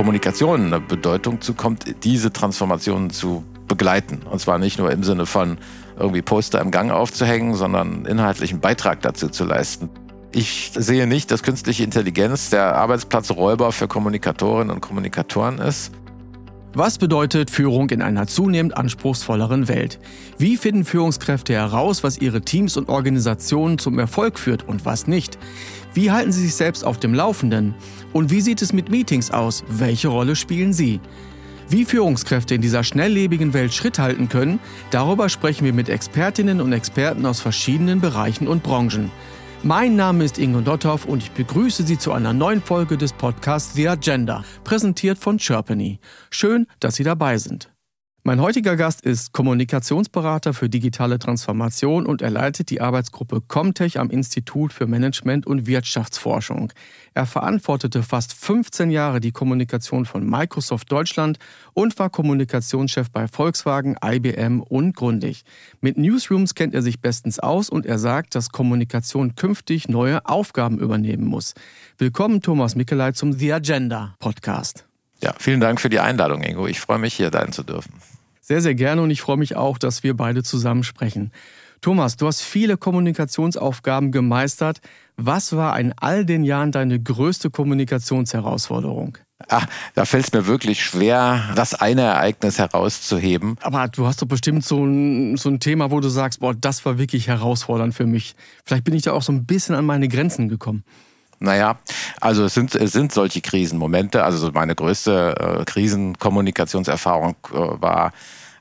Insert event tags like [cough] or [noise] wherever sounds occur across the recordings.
Kommunikation eine Bedeutung zukommt, diese Transformationen zu begleiten. Und zwar nicht nur im Sinne von irgendwie Poster im Gang aufzuhängen, sondern inhaltlichen Beitrag dazu zu leisten. Ich sehe nicht, dass künstliche Intelligenz der Arbeitsplatzräuber für Kommunikatorinnen und Kommunikatoren ist. Was bedeutet Führung in einer zunehmend anspruchsvolleren Welt? Wie finden Führungskräfte heraus, was ihre Teams und Organisationen zum Erfolg führt und was nicht? Wie halten sie sich selbst auf dem Laufenden? Und wie sieht es mit Meetings aus? Welche Rolle spielen sie? Wie Führungskräfte in dieser schnelllebigen Welt Schritt halten können, darüber sprechen wir mit Expertinnen und Experten aus verschiedenen Bereichen und Branchen. Mein Name ist Ingo Dotthoff und ich begrüße Sie zu einer neuen Folge des Podcasts The Agenda, präsentiert von Chirpany. Schön, dass Sie dabei sind. Mein heutiger Gast ist Kommunikationsberater für digitale Transformation und er leitet die Arbeitsgruppe Comtech am Institut für Management und Wirtschaftsforschung. Er verantwortete fast 15 Jahre die Kommunikation von Microsoft Deutschland und war Kommunikationschef bei Volkswagen, IBM und Grundig. Mit Newsrooms kennt er sich bestens aus und er sagt, dass Kommunikation künftig neue Aufgaben übernehmen muss. Willkommen Thomas Mickeleit zum The Agenda Podcast. Ja, vielen Dank für die Einladung, Ingo. Ich freue mich, hier sein zu dürfen. Sehr, sehr gerne und ich freue mich auch, dass wir beide zusammen sprechen. Thomas, du hast viele Kommunikationsaufgaben gemeistert. Was war in all den Jahren deine größte Kommunikationsherausforderung? Ach, da fällt es mir wirklich schwer, das eine Ereignis herauszuheben. Aber du hast doch bestimmt so ein, so ein Thema, wo du sagst, boah, das war wirklich herausfordernd für mich. Vielleicht bin ich da auch so ein bisschen an meine Grenzen gekommen. Naja, also es sind, es sind solche Krisenmomente. Also meine größte äh, Krisenkommunikationserfahrung äh, war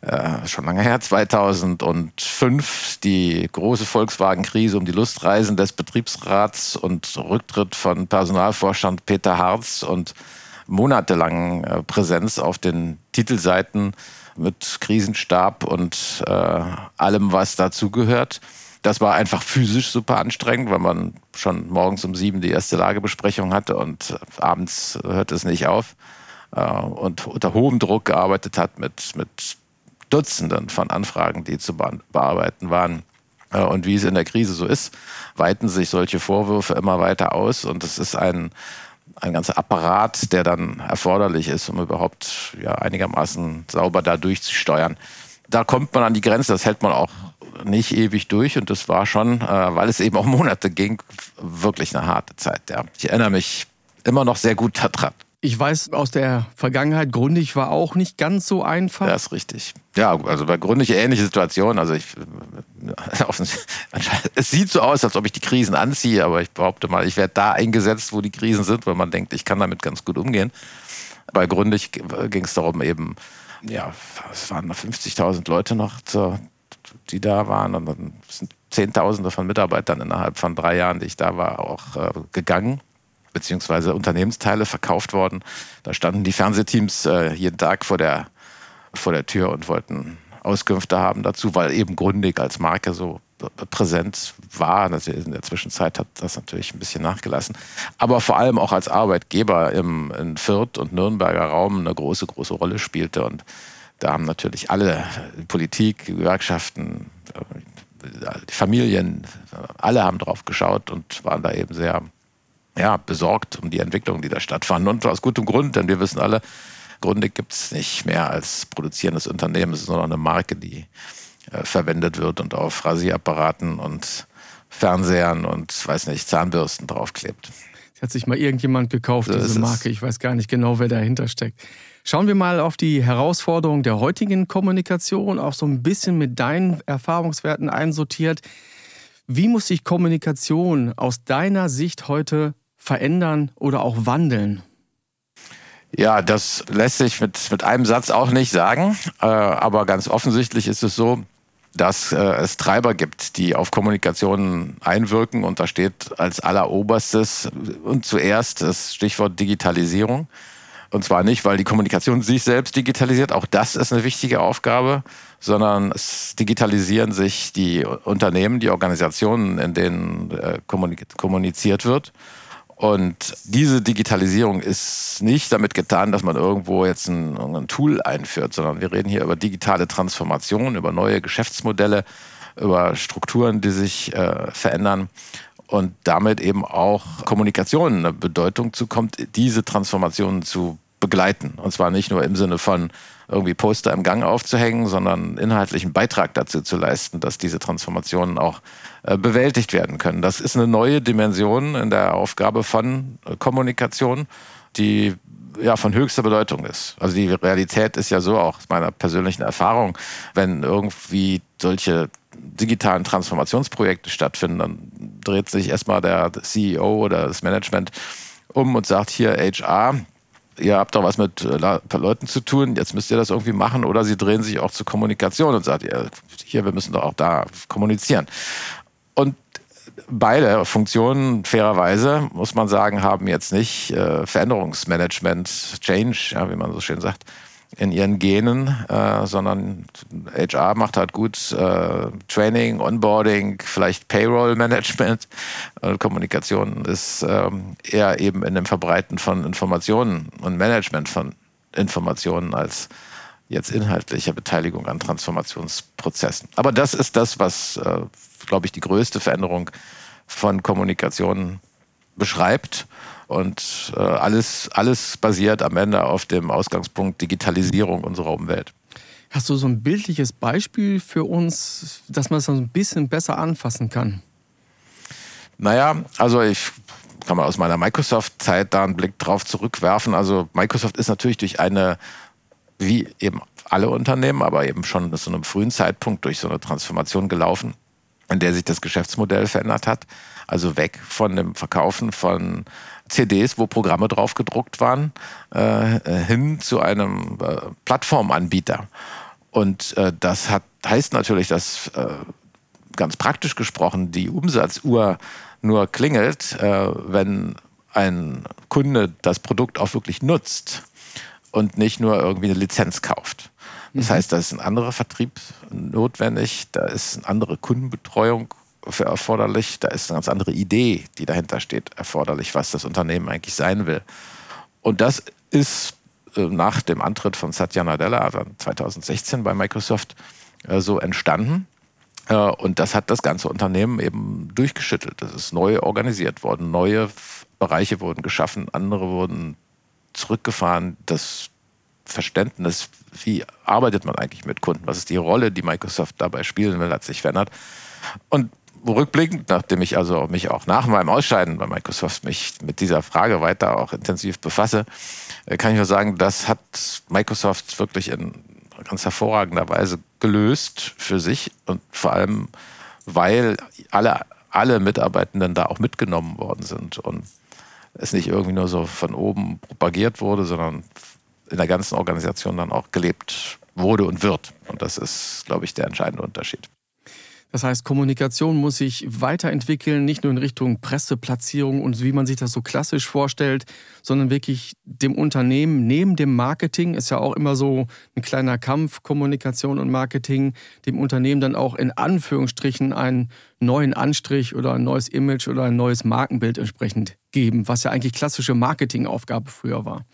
äh, schon lange her, 2005, die große Volkswagen-Krise um die Lustreisen des Betriebsrats und Rücktritt von Personalvorstand Peter Harz und monatelangen äh, Präsenz auf den Titelseiten mit Krisenstab und äh, allem, was dazugehört. Das war einfach physisch super anstrengend, weil man schon morgens um sieben die erste Lagebesprechung hatte und abends hört es nicht auf äh, und unter hohem Druck gearbeitet hat mit, mit Dutzenden von Anfragen, die zu bearbeiten waren. Äh, und wie es in der Krise so ist, weiten sich solche Vorwürfe immer weiter aus und es ist ein, ein ganzer Apparat, der dann erforderlich ist, um überhaupt ja, einigermaßen sauber da durchzusteuern. Da kommt man an die Grenze, das hält man auch nicht ewig durch und das war schon, äh, weil es eben auch Monate ging, wirklich eine harte Zeit. Ja. Ich erinnere mich immer noch sehr gut daran. Ich weiß aus der Vergangenheit, Grundig war auch nicht ganz so einfach. Das ist richtig. Ja, also bei Grundig ähnliche Situation. Also ich, [laughs] es sieht so aus, als ob ich die Krisen anziehe, aber ich behaupte mal, ich werde da eingesetzt, wo die Krisen sind, weil man denkt, ich kann damit ganz gut umgehen. Bei Grundig ging es darum eben, ja, es waren 50.000 Leute noch zur die da waren. Und dann sind Zehntausende von Mitarbeitern innerhalb von drei Jahren, die ich da war, auch äh, gegangen beziehungsweise Unternehmensteile verkauft worden. Da standen die Fernsehteams äh, jeden Tag vor der, vor der Tür und wollten Auskünfte haben dazu, weil eben Grundig als Marke so präsent war. In der Zwischenzeit hat das natürlich ein bisschen nachgelassen. Aber vor allem auch als Arbeitgeber im in Fürth und Nürnberger Raum eine große, große Rolle spielte. Und da haben natürlich alle, Politik, Gewerkschaften, die Familien, alle haben drauf geschaut und waren da eben sehr ja, besorgt um die Entwicklungen, die da stattfanden. Und aus gutem Grund, denn wir wissen alle, Grundig gibt es nicht mehr als produzierendes Unternehmen. Es ist nur noch eine Marke, die äh, verwendet wird und auf Rasieapparaten und Fernsehern und, weiß nicht, Zahnbürsten draufklebt. hat sich mal irgendjemand gekauft, so diese Marke. Ich weiß gar nicht genau, wer dahinter steckt. Schauen wir mal auf die Herausforderungen der heutigen Kommunikation, auch so ein bisschen mit deinen Erfahrungswerten einsortiert. Wie muss sich Kommunikation aus deiner Sicht heute verändern oder auch wandeln? Ja, das lässt sich mit, mit einem Satz auch nicht sagen. Äh, aber ganz offensichtlich ist es so, dass äh, es Treiber gibt, die auf Kommunikation einwirken. Und da steht als alleroberstes und zuerst das Stichwort Digitalisierung. Und zwar nicht, weil die Kommunikation sich selbst digitalisiert, auch das ist eine wichtige Aufgabe, sondern es digitalisieren sich die Unternehmen, die Organisationen, in denen äh, kommuniziert wird. Und diese Digitalisierung ist nicht damit getan, dass man irgendwo jetzt ein, ein, Tool einführt, sondern wir reden hier über digitale Transformation, über neue Geschäftsmodelle, über Strukturen, die sich äh, verändern und damit eben auch Kommunikation eine Bedeutung zukommt, diese Transformationen zu begleiten. Und zwar nicht nur im Sinne von irgendwie Poster im Gang aufzuhängen, sondern inhaltlichen Beitrag dazu zu leisten, dass diese Transformationen auch äh, bewältigt werden können. Das ist eine neue Dimension in der Aufgabe von äh, Kommunikation, die ja von höchster Bedeutung ist. Also die Realität ist ja so auch aus meiner persönlichen Erfahrung, wenn irgendwie solche digitalen Transformationsprojekte stattfinden, dann dreht sich erstmal der CEO oder das Management um und sagt hier HR, ihr habt doch was mit äh, Leuten zu tun, jetzt müsst ihr das irgendwie machen. Oder sie drehen sich auch zur Kommunikation und sagen, hier, wir müssen doch auch da kommunizieren. Und beide Funktionen, fairerweise, muss man sagen, haben jetzt nicht äh, Veränderungsmanagement, Change, ja, wie man so schön sagt, in ihren Genen, äh, sondern HR macht halt gut äh, Training, Onboarding, vielleicht Payroll-Management. Äh, Kommunikation ist ähm, eher eben in dem Verbreiten von Informationen und Management von Informationen als jetzt inhaltliche Beteiligung an Transformationsprozessen. Aber das ist das, was, äh, glaube ich, die größte Veränderung von Kommunikation beschreibt. Und äh, alles, alles basiert am Ende auf dem Ausgangspunkt Digitalisierung unserer Umwelt. Hast du so ein bildliches Beispiel für uns, dass man es das ein bisschen besser anfassen kann? Naja, also ich kann mal aus meiner Microsoft-Zeit da einen Blick drauf zurückwerfen. Also Microsoft ist natürlich durch eine, wie eben alle Unternehmen, aber eben schon zu einem frühen Zeitpunkt durch so eine Transformation gelaufen, in der sich das Geschäftsmodell verändert hat. Also weg von dem Verkaufen von CDs, wo Programme drauf gedruckt waren, äh, hin zu einem äh, Plattformanbieter. Und äh, das hat, heißt natürlich, dass äh, ganz praktisch gesprochen die Umsatzuhr nur klingelt, äh, wenn ein Kunde das Produkt auch wirklich nutzt und nicht nur irgendwie eine Lizenz kauft. Das mhm. heißt, da ist ein anderer Vertrieb notwendig, da ist eine andere Kundenbetreuung für erforderlich. Da ist eine ganz andere Idee, die dahinter steht, erforderlich, was das Unternehmen eigentlich sein will. Und das ist äh, nach dem Antritt von Satya Nadella 2016 bei Microsoft äh, so entstanden. Äh, und das hat das ganze Unternehmen eben durchgeschüttelt. Das ist neu organisiert worden. Neue Bereiche wurden geschaffen, andere wurden zurückgefahren. Das Verständnis, wie arbeitet man eigentlich mit Kunden, was ist die Rolle, die Microsoft dabei spielen will, hat sich verändert. Und rückblickend, nachdem ich also mich auch nach meinem Ausscheiden bei Microsoft mich mit dieser Frage weiter auch intensiv befasse, äh, kann ich nur sagen, das hat Microsoft wirklich in ganz hervorragender Weise gelöst für sich und vor allem, weil alle, alle Mitarbeitenden da auch mitgenommen worden sind und es nicht irgendwie nur so von oben propagiert wurde, sondern in der ganzen Organisation dann auch gelebt wurde und wird. Und das ist, glaube ich, der entscheidende Unterschied. Das heißt, Kommunikation muss sich weiterentwickeln, nicht nur in Richtung Presseplatzierung und wie man sich das so klassisch vorstellt, sondern wirklich dem Unternehmen neben dem Marketing ist ja auch immer so ein kleiner Kampf, Kommunikation und Marketing, dem Unternehmen dann auch in Anführungsstrichen einen neuen Anstrich oder ein neues Image oder ein neues Markenbild entsprechend geben, was ja eigentlich klassische Marketingaufgabe früher war.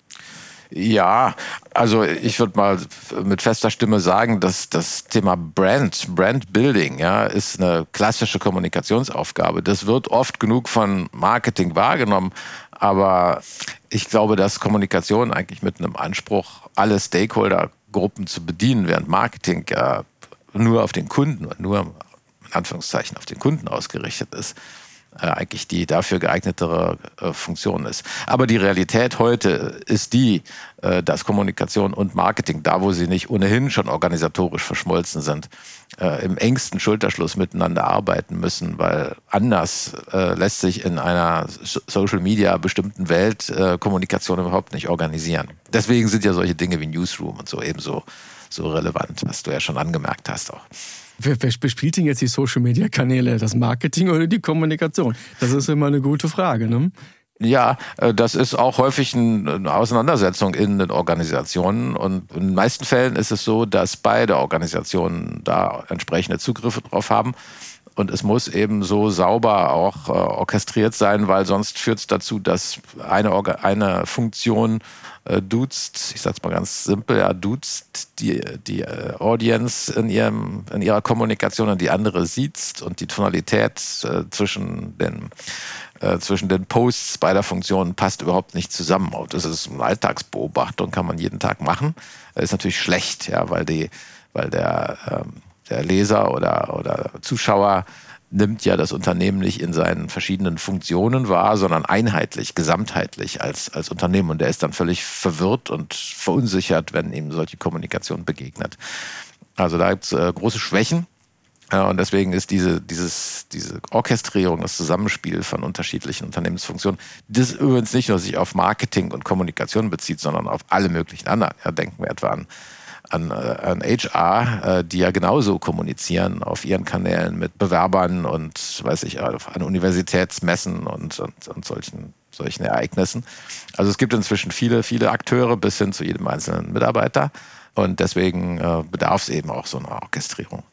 Ja, also ich würde mal mit fester Stimme sagen, dass das Thema Brand, Brand Building, ja, ist eine klassische Kommunikationsaufgabe. Das wird oft genug von Marketing wahrgenommen, aber ich glaube, dass Kommunikation eigentlich mit einem Anspruch, alle Stakeholder-Gruppen zu bedienen, während Marketing ja nur auf den Kunden und nur in Anführungszeichen auf den Kunden ausgerichtet ist eigentlich die dafür geeignetere äh, Funktion ist. Aber die Realität heute ist die, äh, dass Kommunikation und Marketing, da wo sie nicht ohnehin schon organisatorisch verschmolzen sind, äh, im engsten Schulterschluss miteinander arbeiten müssen, weil anders äh, lässt sich in einer Social Media bestimmten Welt äh, Kommunikation überhaupt nicht organisieren. Deswegen sind ja solche Dinge wie Newsroom und so ebenso so relevant, was du ja schon angemerkt hast auch. Wer, wer bespielt denn jetzt die Social-Media-Kanäle? Das Marketing oder die Kommunikation? Das ist immer eine gute Frage. Ne? Ja, äh, das ist auch häufig eine Auseinandersetzung in den Organisationen. Und in den meisten Fällen ist es so, dass beide Organisationen da entsprechende Zugriffe drauf haben. Und es muss eben so sauber auch äh, orchestriert sein, weil sonst führt es dazu, dass eine, Orga eine Funktion äh, duzt, ich sage es mal ganz simpel, ja, duzt die, die äh, Audience in, ihrem, in ihrer Kommunikation und die andere sieht und die Tonalität äh, zwischen den äh, zwischen den Posts beider Funktionen passt überhaupt nicht zusammen. Das ist eine Alltagsbeobachtung, kann man jeden Tag machen. Ist natürlich schlecht, ja, weil die, weil der, ähm, der Leser oder, oder Zuschauer nimmt ja das Unternehmen nicht in seinen verschiedenen Funktionen wahr, sondern einheitlich, gesamtheitlich als, als Unternehmen. Und der ist dann völlig verwirrt und verunsichert, wenn ihm solche Kommunikation begegnet. Also da gibt es äh, große Schwächen. Ja, und deswegen ist diese, dieses, diese Orchestrierung, das Zusammenspiel von unterschiedlichen Unternehmensfunktionen, das übrigens nicht nur sich auf Marketing und Kommunikation bezieht, sondern auf alle möglichen anderen. Ja, denken wir etwa an an, äh, an HR, äh, die ja genauso kommunizieren auf ihren Kanälen mit Bewerbern und weiß ich, an Universitätsmessen und, und, und solchen, solchen Ereignissen. Also es gibt inzwischen viele, viele Akteure bis hin zu jedem einzelnen Mitarbeiter. Und deswegen äh, bedarf es eben auch so einer Orchestrierung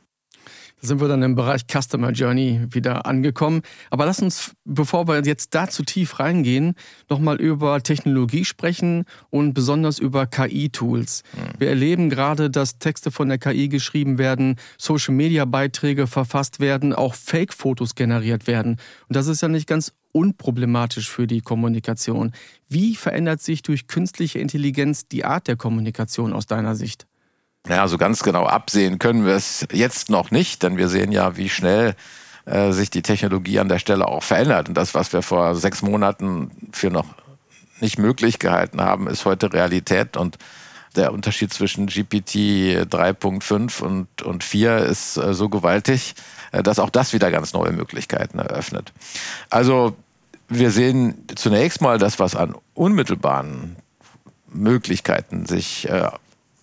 sind wir dann im Bereich Customer Journey wieder angekommen. Aber lass uns, bevor wir jetzt da zu tief reingehen, nochmal über Technologie sprechen und besonders über KI-Tools. Mhm. Wir erleben gerade, dass Texte von der KI geschrieben werden, Social-Media-Beiträge verfasst werden, auch Fake-Fotos generiert werden. Und das ist ja nicht ganz unproblematisch für die Kommunikation. Wie verändert sich durch künstliche Intelligenz die Art der Kommunikation aus deiner Sicht? Ja, so ganz genau absehen können wir es jetzt noch nicht, denn wir sehen ja, wie schnell äh, sich die Technologie an der Stelle auch verändert. Und das, was wir vor sechs Monaten für noch nicht möglich gehalten haben, ist heute Realität. Und der Unterschied zwischen GPT 3.5 und, und 4 ist äh, so gewaltig, äh, dass auch das wieder ganz neue Möglichkeiten eröffnet. Also wir sehen zunächst mal das, was an unmittelbaren Möglichkeiten sich äh,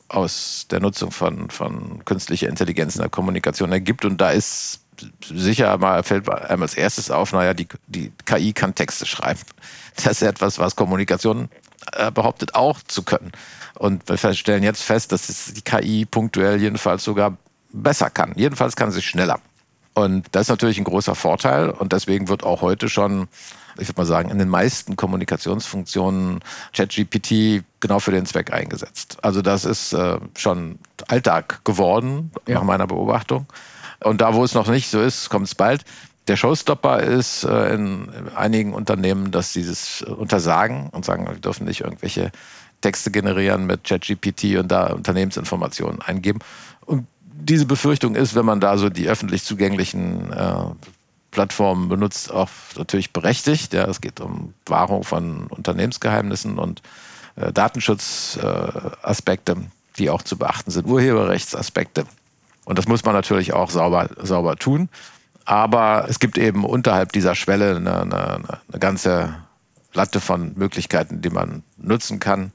aus der Nutzung von, von künstlicher Intelligenz in der Kommunikation ergibt. Und da ist sicher mal, fällt einem als erstes auf, naja, die, die KI kann Texte schreiben. [laughs] Das ist etwas, was Kommunikation äh, behauptet auch zu können. Und wir stellen jetzt fest, dass es die KI punktuell jedenfalls sogar besser kann. Jedenfalls kann sie schneller. Und das ist natürlich ein großer Vorteil. Und deswegen wird auch heute schon ich würde mal sagen, in den meisten Kommunikationsfunktionen ChatGPT genau für den Zweck eingesetzt. Also das ist äh, schon Alltag geworden, ja. nach meiner Beobachtung. Und da, wo es noch nicht so ist, kommt es bald. Der Showstopper ist äh, in einigen Unternehmen, dass sie das untersagen und sagen, wir dürfen nicht irgendwelche Texte generieren mit ChatGPT und da Unternehmensinformationen eingeben. Und diese Befürchtung ist, wenn man da so die öffentlich zugänglichen äh, Plattformen benutzt, auch natürlich berechtigt. Ja, es geht um Wahrung von Unternehmensgeheimnissen und äh, Datenschutzaspekte, äh, die auch zu beachten sind, Urheberrechtsaspekte. Und das muss man natürlich auch sauber, sauber tun. Aber es gibt eben unterhalb dieser Schwelle eine, eine, eine ganze Latte von Möglichkeiten, die man nutzen kann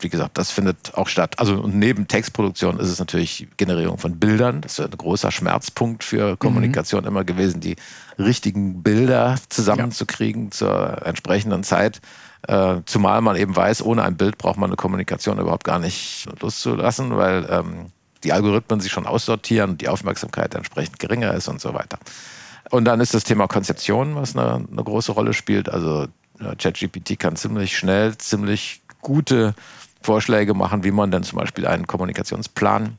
wie gesagt, das findet auch statt. Also neben Textproduktion ist es natürlich Generierung von Bildern. Das ist ein großer Schmerzpunkt für Kommunikation mhm. immer gewesen, die richtigen Bilder zusammenzukriegen ja. zur entsprechenden Zeit. Äh, zumal man eben weiß, ohne ein Bild braucht man eine Kommunikation überhaupt gar nicht loszulassen, weil ähm, die Algorithmen sich schon aussortieren und die Aufmerksamkeit entsprechend geringer ist und so weiter. Und dann ist das Thema Konzeption, was eine, eine große Rolle spielt. Also ChatGPT kann ziemlich schnell, ziemlich gute Vorschläge machen, wie man dann zum Beispiel einen Kommunikationsplan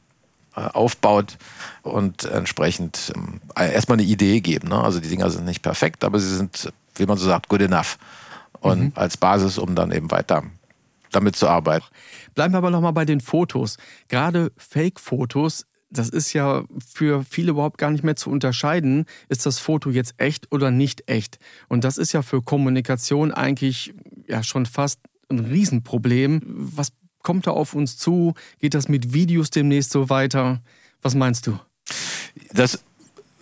äh, aufbaut und entsprechend ähm, erstmal eine Idee geben. Ne? Also die Dinger sind nicht perfekt, aber sie sind, wie man so sagt, good enough. Und mhm. als Basis, um dann eben weiter damit zu arbeiten. Bleiben wir aber nochmal bei den Fotos. Gerade Fake-Fotos, das ist ja für viele überhaupt gar nicht mehr zu unterscheiden, ist das Foto jetzt echt oder nicht echt. Und das ist ja für Kommunikation eigentlich ja schon fast ein Riesenproblem. Was kommt da auf uns zu? Geht das mit Videos demnächst so weiter? Was meinst du? Das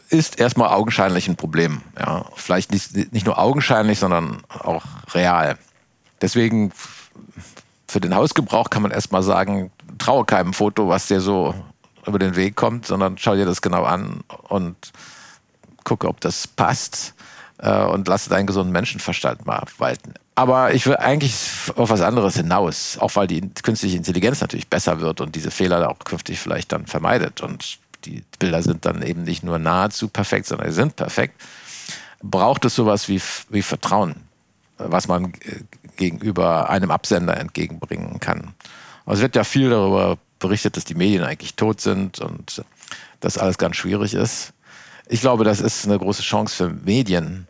ist erstmal augenscheinlich ein Problem. Ja. Vielleicht nicht, nicht nur augenscheinlich, sondern auch real. Deswegen für den Hausgebrauch kann man erstmal sagen, traue keinem Foto, was dir so über den Weg kommt, sondern schau dir das genau an und gucke, ob das passt äh, und lasse deinen gesunden Menschenverstand mal walten. Aber ich will eigentlich auf was anderes hinaus, auch weil die künstliche Intelligenz natürlich besser wird und diese Fehler auch künftig vielleicht dann vermeidet. Und die Bilder sind dann eben nicht nur nahezu perfekt, sondern sie sind perfekt, braucht es sowas wie, wie Vertrauen, was man äh, gegenüber einem Absender entgegenbringen kann. Es wird ja viel darüber berichtet, dass die Medien eigentlich tot sind und dass alles ganz schwierig ist. Ich glaube, das ist eine große Chance für Medien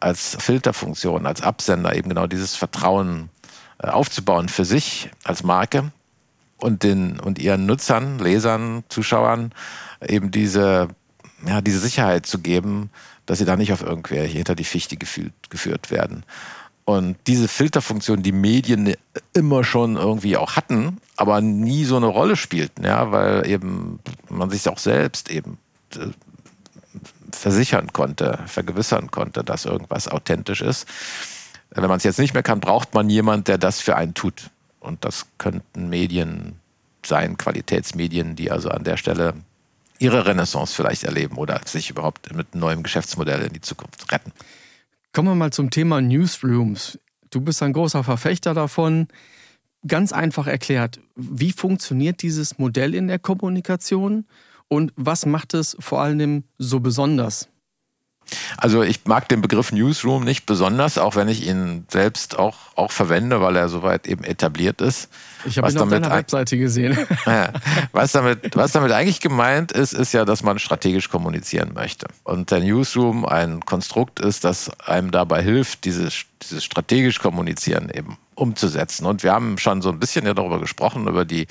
als Filterfunktion, als Absender eben genau dieses Vertrauen äh, aufzubauen für sich als Marke und den und ihren Nutzern, Lesern, Zuschauern eben diese ja, diese Sicherheit zu geben, dass sie da nicht auf irgendwer hinter die Fichte gefühlt, geführt werden. Und diese Filterfunktion, die Medien immer schon irgendwie auch hatten, aber nie so eine Rolle spielten, ja, weil eben man sich auch selbst eben äh, versichern konnte, vergewissern konnte, dass irgendwas authentisch ist. Wenn man es jetzt nicht mehr kann, braucht man jemanden, der das für einen tut. Und das könnten Medien sein, Qualitätsmedien, die also an der Stelle ihre Renaissance vielleicht erleben oder sich überhaupt mit neuen Geschäftsmodell in die Zukunft retten. Kommen wir mal zum Thema Newsrooms. Du bist ein großer Verfechter davon. Ganz einfach erklärt, wie funktioniert dieses Modell in der Kommunikation und was macht es vor allem so besonders? Also ich mag den Begriff Newsroom nicht besonders, auch wenn ich ihn selbst auch, auch verwende, weil er soweit eben etabliert ist. Ich habe ihn auf deiner Webseite gesehen. [laughs] was, damit, was damit eigentlich gemeint ist, ist ja, dass man strategisch kommunizieren möchte. Und der Newsroom ein Konstrukt ist, das einem dabei hilft, dieses, dieses strategisch Kommunizieren eben umzusetzen. Und wir haben schon so ein bisschen ja darüber gesprochen, über die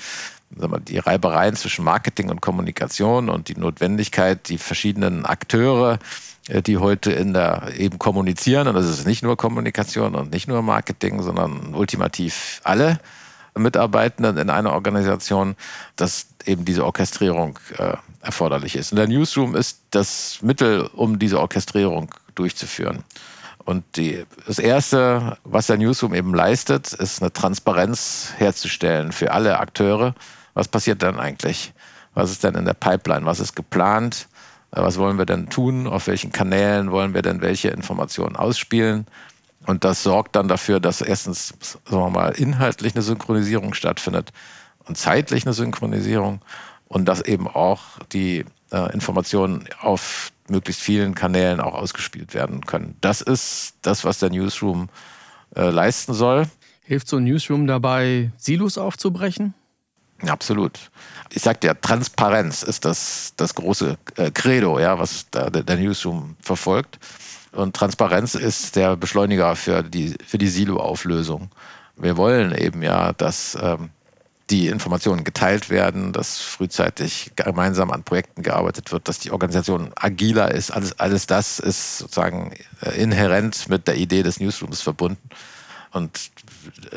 die Reibereien zwischen Marketing und Kommunikation und die Notwendigkeit, die verschiedenen Akteure äh, die heute in der eben kommunizieren. Und das ist nicht nur Kommunikation und nicht nur Marketing, sondern ultimativ alle Mitarbeitenden in einer Organisation, dass eben diese Orchestrierung äh, erforderlich ist. Und der Newsroom ist das Mittel, um diese Orchestrierung durchzuführen. Und die, das Erste, was der Newsroom eben leistet, ist eine Transparenz herzustellen für alle Akteure. Was passiert dann eigentlich? Was ist denn in der Pipeline? Was ist geplant? Äh, was wollen wir denn tun? Auf welchen Kanälen wollen wir denn welche Informationen ausspielen? Und das sorgt dann dafür, dass erstens, sagen wir mal, inhaltlich eine Synchronisierung stattfindet und zeitlich eine Synchronisierung und dass eben auch die äh, Informationen auf möglichst vielen Kanälen auch ausgespielt werden können. Das ist das, was der Newsroom äh, leisten soll. Hilft so ein Newsroom dabei, Silos aufzubrechen? Absolut. Ich sagte ja, Transparenz ist das, das große äh, Credo, ja, was der, der Newsroom verfolgt. Und Transparenz ist der Beschleuniger für die, für die Silo-Auflösung. Wir wollen eben ja, dass ähm, die Informationen geteilt werden, dass frühzeitig gemeinsam an Projekten gearbeitet wird, dass die Organisation agiler ist. Alles, alles das ist sozusagen äh, inhärent mit der Idee des Newsrooms verbunden und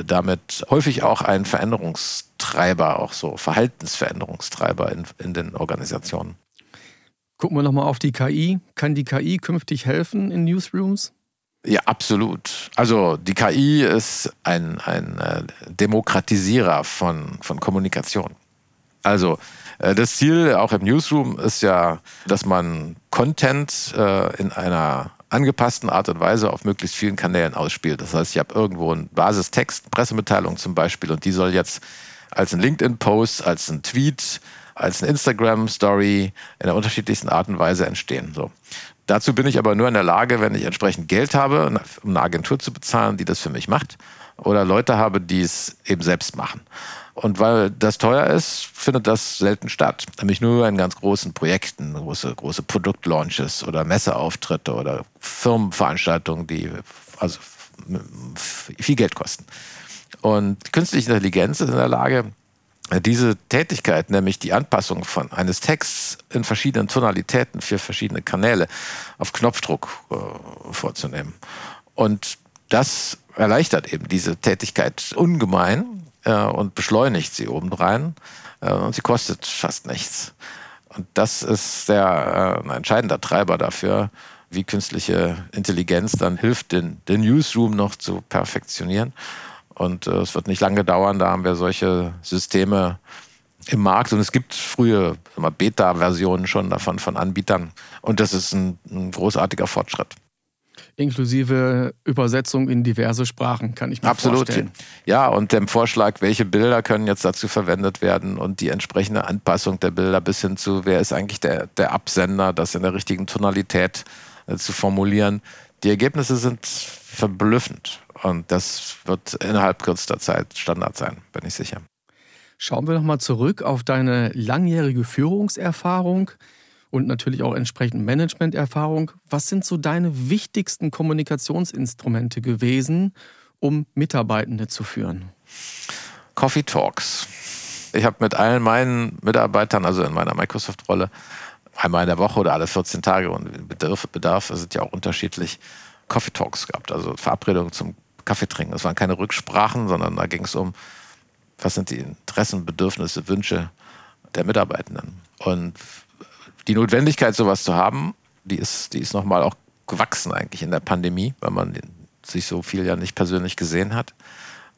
damit häufig auch ein Veränderungstreiber, auch so Verhaltensveränderungstreiber in, in den Organisationen. Gucken wir nochmal auf die KI. Kann die KI künftig helfen in Newsrooms? Ja, absolut. Also die KI ist ein, ein äh, Demokratisierer von, von Kommunikation. Also äh, das Ziel auch im Newsroom ist ja, dass man Content äh, in einer angepassten Art und Weise auf möglichst vielen Kanälen ausspielt. Das heißt, ich habe irgendwo einen Basistext, Pressemitteilung zum Beispiel, und die soll jetzt als ein LinkedIn-Post, als ein Tweet, als eine Instagram-Story in der unterschiedlichsten Art und Weise entstehen. So. Dazu bin ich aber nur in der Lage, wenn ich entsprechend Geld habe, um eine Agentur zu bezahlen, die das für mich macht, oder Leute habe, die es eben selbst machen. Und weil das teuer ist, findet das selten statt. Nämlich nur in ganz großen Projekten, große, große Produktlaunches oder Messeauftritte oder Firmenveranstaltungen, die also viel Geld kosten. Und künstliche Intelligenz ist in der Lage, diese Tätigkeit, nämlich die Anpassung von eines Texts in verschiedenen Tonalitäten für verschiedene Kanäle auf Knopfdruck äh, vorzunehmen. Und das erleichtert eben diese Tätigkeit ungemein äh, und beschleunigt sie obendrein äh, und sie kostet fast nichts. Und das ist der, äh, ein entscheidender Treiber dafür, wie künstliche Intelligenz dann hilft, den, den Newsroom noch zu perfektionieren und äh, es wird nicht lange dauern, da haben wir solche Systeme im Markt und es gibt frühe Beta-Versionen schon davon von Anbietern und das ist ein, ein großartiger Fortschritt. Inklusive Übersetzung in diverse Sprachen, kann ich mir Absolut. vorstellen. Absolut. Ja, und dem Vorschlag, welche Bilder können jetzt dazu verwendet werden und die entsprechende Anpassung der Bilder bis hin zu, wer ist eigentlich der, der Absender, das in der richtigen Tonalität äh, zu formulieren. Die Ergebnisse sind verblüffend und das wird innerhalb kürzester Zeit Standard sein, bin ich sicher. Schauen wir nochmal zurück auf deine langjährige Führungserfahrung und natürlich auch entsprechend Managementerfahrung. Was sind so deine wichtigsten Kommunikationsinstrumente gewesen, um Mitarbeitende zu führen? Coffee Talks. Ich habe mit allen meinen Mitarbeitern, also in meiner Microsoft-Rolle, einmal in der Woche oder alle 14 Tage und Bedarf, Bedarf sind ja auch unterschiedlich, Coffee Talks gehabt, also Verabredungen zum Kaffee trinken. Das waren keine Rücksprachen, sondern da ging es um, was sind die Interessen, Bedürfnisse, Wünsche der Mitarbeitenden. Und die Notwendigkeit, sowas zu haben, die ist, die ist nochmal auch gewachsen eigentlich in der Pandemie, weil man sich so viel ja nicht persönlich gesehen hat.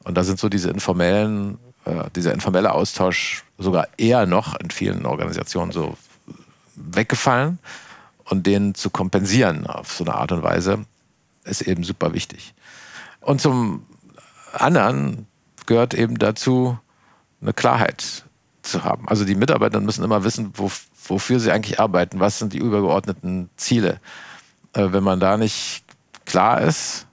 Und da sind so diese informellen, äh, dieser informelle Austausch sogar eher noch in vielen Organisationen so weggefallen. Und den zu kompensieren auf so eine Art und Weise ist eben super wichtig. Und zum anderen gehört eben dazu, eine Klarheit zu haben. Also die Mitarbeiter müssen immer wissen, wo, wofür sie eigentlich arbeiten, was sind die übergeordneten Ziele. Äh, wenn man da nicht klar ist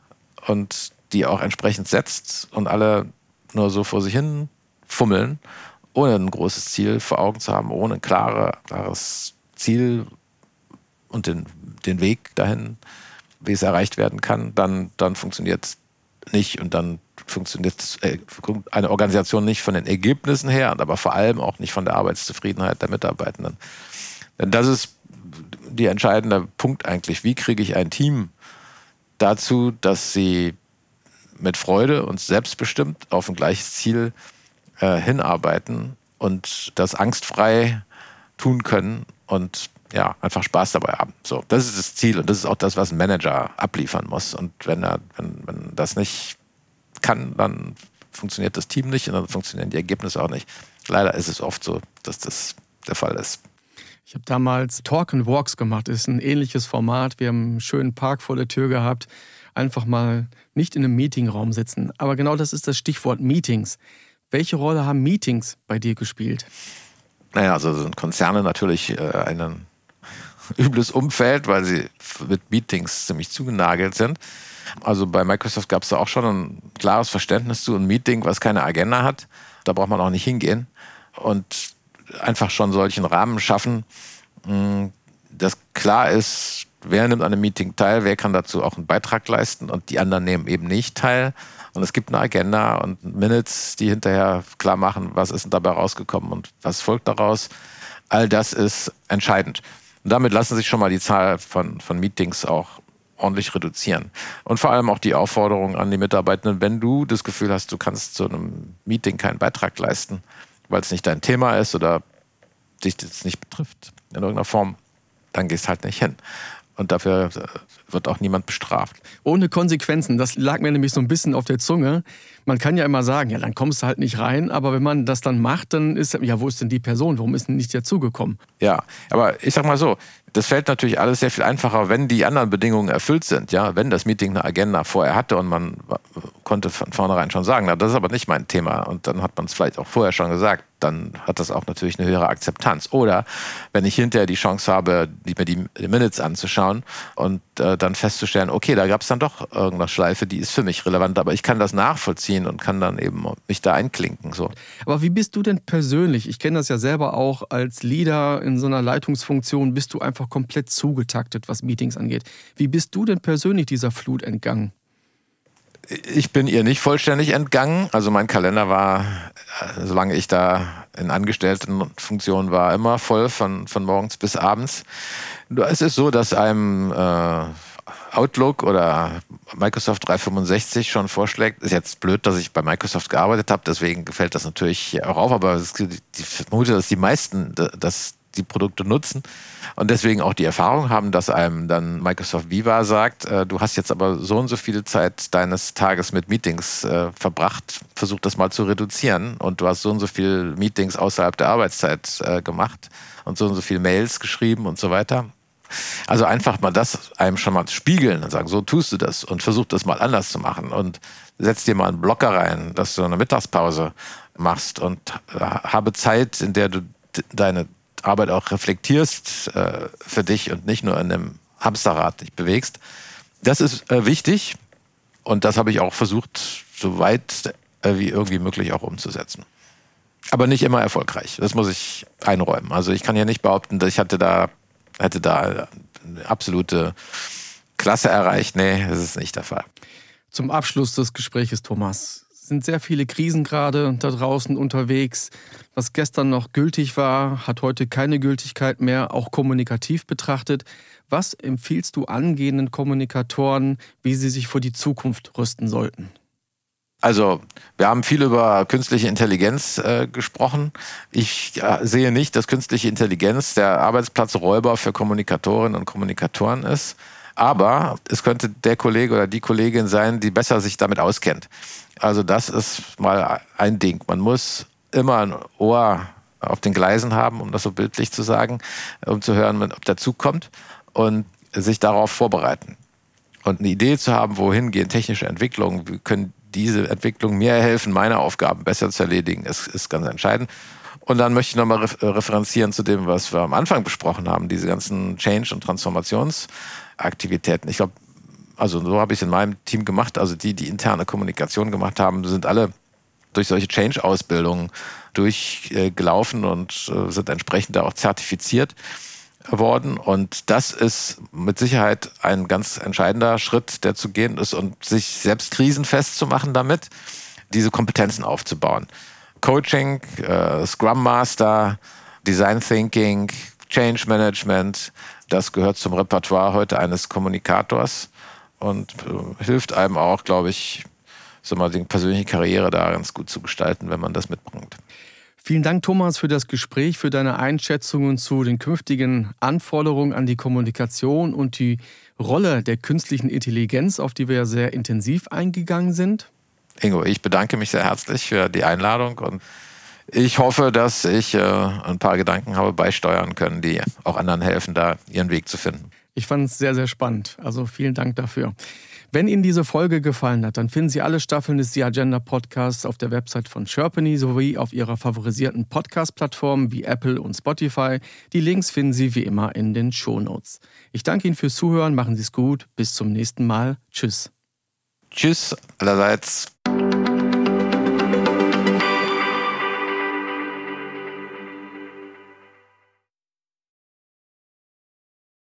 und die auch entsprechend setzt und alle nur so vor sich hin fummeln, ohne ein großes Ziel vor Augen zu haben, ohne ein klare, klares Ziel und den, den Weg dahin, wie es erreicht werden kann, dann, dann funktioniert es nicht und dann funktioniert äh, eine Organisation nicht von den Ergebnissen her, aber vor allem auch nicht von der Arbeitszufriedenheit der Mitarbeitenden. Denn das ist der entscheidende Punkt eigentlich. Wie kriege ich ein Team dazu, dass sie mit Freude und selbstbestimmt auf ein gleiches Ziel äh, hinarbeiten und das angstfrei tun können und ja, einfach Spaß dabei haben. So, das ist das Ziel und das ist auch das, was ein Manager abliefern muss. Und wenn er, wenn, wenn das nicht kann, dann funktioniert das Team nicht und dann funktionieren die Ergebnisse auch nicht. Leider ist es oft so, dass das der Fall ist. Ich habe damals Talk and Walks gemacht. Das ist ein ähnliches Format. Wir haben einen schönen Park vor der Tür gehabt. Einfach mal nicht in einem Meetingraum sitzen. Aber genau das ist das Stichwort Meetings. Welche Rolle haben Meetings bei dir gespielt? Naja, also sind Konzerne natürlich äh, ein [laughs] übles Umfeld, weil sie mit Meetings ziemlich zugenagelt sind. Also bei Microsoft gab es da auch schon ein klares Verständnis zu, ein Meeting, was keine Agenda hat. Da braucht man auch nicht hingehen. Und einfach schon solchen Rahmen schaffen, hm, dass klar ist, wer nimmt an einem Meeting teil, wer kann dazu auch einen Beitrag leisten und die anderen nehmen eben nicht teil. Und es gibt eine Agenda und Minutes, die hinterher klar machen, was ist denn dabei rausgekommen und was folgt daraus. All das ist entscheidend. Und damit lassen sich schon mal die Zahl von, von Meetings auch ordentlich reduzieren. Und vor allem auch die Aufforderung an die Mitarbeitenden, wenn du das Gefühl hast, du kannst zu einem Meeting keinen Beitrag leisten, weil es nicht dein Thema ist oder dich das nicht betrifft in irgendeiner Form, dann gehst halt nicht hin. Und dafür äh, wird auch niemand bestraft. Ohne Konsequenzen, das lag mir nämlich so ein bisschen auf der Zunge. Man kann ja immer sagen, ja, dann kommst du halt nicht rein, aber wenn man das dann macht, dann ist, ja, wo ist denn die Person? Warum ist denn nicht dazugekommen? Ja, aber ich sag mal so, das fällt natürlich alles sehr viel einfacher, wenn die anderen Bedingungen erfüllt sind. Ja, wenn das Meeting eine Agenda vorher hatte und man konnte von vornherein schon sagen, na, das ist aber nicht mein Thema. Und dann hat man es vielleicht auch vorher schon gesagt. Dann hat das auch natürlich eine höhere Akzeptanz. Oder wenn ich hinterher die Chance habe, die, mir die Minutes anzuschauen und äh, dann festzustellen, okay, da gab es dann doch irgendeine Schleife, die ist für mich relevant, aber ich kann das nachvollziehen und kann dann eben mich da einklinken. So. Aber wie bist du denn persönlich? Ich kenne das ja selber auch als Leader in so einer Leitungsfunktion, bist du einfach einfach komplett zugetaktet, was Meetings angeht. Wie bist du denn persönlich dieser Flut entgangen? Ich bin ihr nicht vollständig entgangen. Also mein Kalender war, äh, solange ich da in Angestelltenfunktion war, immer voll von, von morgens bis abends. Es ist so, dass einem äh, Outlook oder Microsoft 365 schon vorschlägt. Ist jetzt blöd, dass ich bei Microsoft gearbeitet habe, deswegen gefällt das natürlich auch auf, aber ich vermute, dass die meisten das die Produkte nutzen. Und deswegen auch die Erfahrung haben, dass einem dann Microsoft Viva sagt, äh, du hast jetzt aber so und so viel Zeit deines Tages mit Meetings äh, verbracht, versuch das mal zu reduzieren. Und du hast so und so viel Meetings außerhalb der Arbeitszeit äh, gemacht und so und so viel Mails geschrieben und so weiter. Also einfach mal das einem schon mal spiegeln und sagen, so tust du das und versuch das mal anders zu machen. Und setz dir mal einen Blocker rein, dass du eine Mittagspause machst und äh, habe Zeit, in der du deine Arbeit auch reflektierst äh, für dich und nicht nur in einem Hamsterrad dich bewegst. Das ist äh, wichtig und das habe ich auch versucht, so weit äh, wie irgendwie möglich auch umzusetzen. Aber nicht immer erfolgreich. Das muss ich einräumen. Also ich kann ja nicht behaupten, dass ich hatte da, hätte da eine absolute Klasse erreicht. Nee, das ist nicht der Fall. Zum Abschluss des Gesprächs, Thomas, sind sehr viele Krisen gerade da draußen unterwegs. Was gestern noch gültig war, hat heute keine Gültigkeit mehr, auch kommunikativ betrachtet. Was empfiehlst du angehenden Kommunikatoren, wie sie sich vor die Zukunft rüsten sollten? Also, wir haben viel über künstliche Intelligenz äh, gesprochen. Ich äh, sehe nicht, dass künstliche Intelligenz der Arbeitsplatzräuber für Kommunikatorinnen und Kommunikatoren ist. Aber es könnte der Kollege oder die Kollegin sein, die besser sich damit auskennt. Also das ist mal ein Ding. Man muss immer ein Ohr auf den Gleisen haben, um das so bildlich zu sagen, um zu hören, ob der Zug kommt und sich darauf vorbereiten. Und eine Idee zu haben, wohin gehen technische Entwicklungen, wie können diese Entwicklungen mir helfen, meine Aufgaben besser zu erledigen, ist, ist ganz entscheidend. Und dann möchte ich nochmal referenzieren zu dem, was wir am Anfang besprochen haben, diese ganzen Change- und Transformationsaktivitäten. Ich glaube, also so habe ich es in meinem Team gemacht. Also die, die interne Kommunikation gemacht haben, sind alle durch solche Change-Ausbildungen durchgelaufen und äh, sind entsprechend auch zertifiziert worden. Und das ist mit Sicherheit ein ganz entscheidender Schritt, der zu gehen ist und sich selbst krisenfest zu machen damit, diese Kompetenzen aufzubauen. Coaching, äh, Scrum Master, Design Thinking, Change Management, das gehört zum Repertoire heute eines Kommunikators und äh, hilft einem auch, glaube ich, so mal die persönliche Karriere da ganz gut zu gestalten, wenn man das mitbringt. Vielen Dank, Thomas, für das Gespräch, für deine Einschätzungen zu den künftigen Anforderungen an die Kommunikation und die Rolle der künstlichen Intelligenz, auf die wir ja sehr intensiv eingegangen sind. Ingo, ich bedanke mich sehr herzlich für die Einladung und ich hoffe, dass ich äh, ein paar Gedanken habe beisteuern können, die auch anderen helfen, da ihren Weg zu finden. Ich fand es sehr, sehr spannend. Also vielen Dank dafür. Wenn Ihnen diese Folge gefallen hat, dann finden Sie alle Staffeln des The Agenda Podcasts auf der Website von Sherpany sowie auf Ihrer favorisierten Podcast-Plattformen wie Apple und Spotify. Die Links finden Sie wie immer in den Shownotes. Ich danke Ihnen fürs Zuhören, machen Sie es gut, bis zum nächsten Mal. Tschüss. Tschüss allerseits.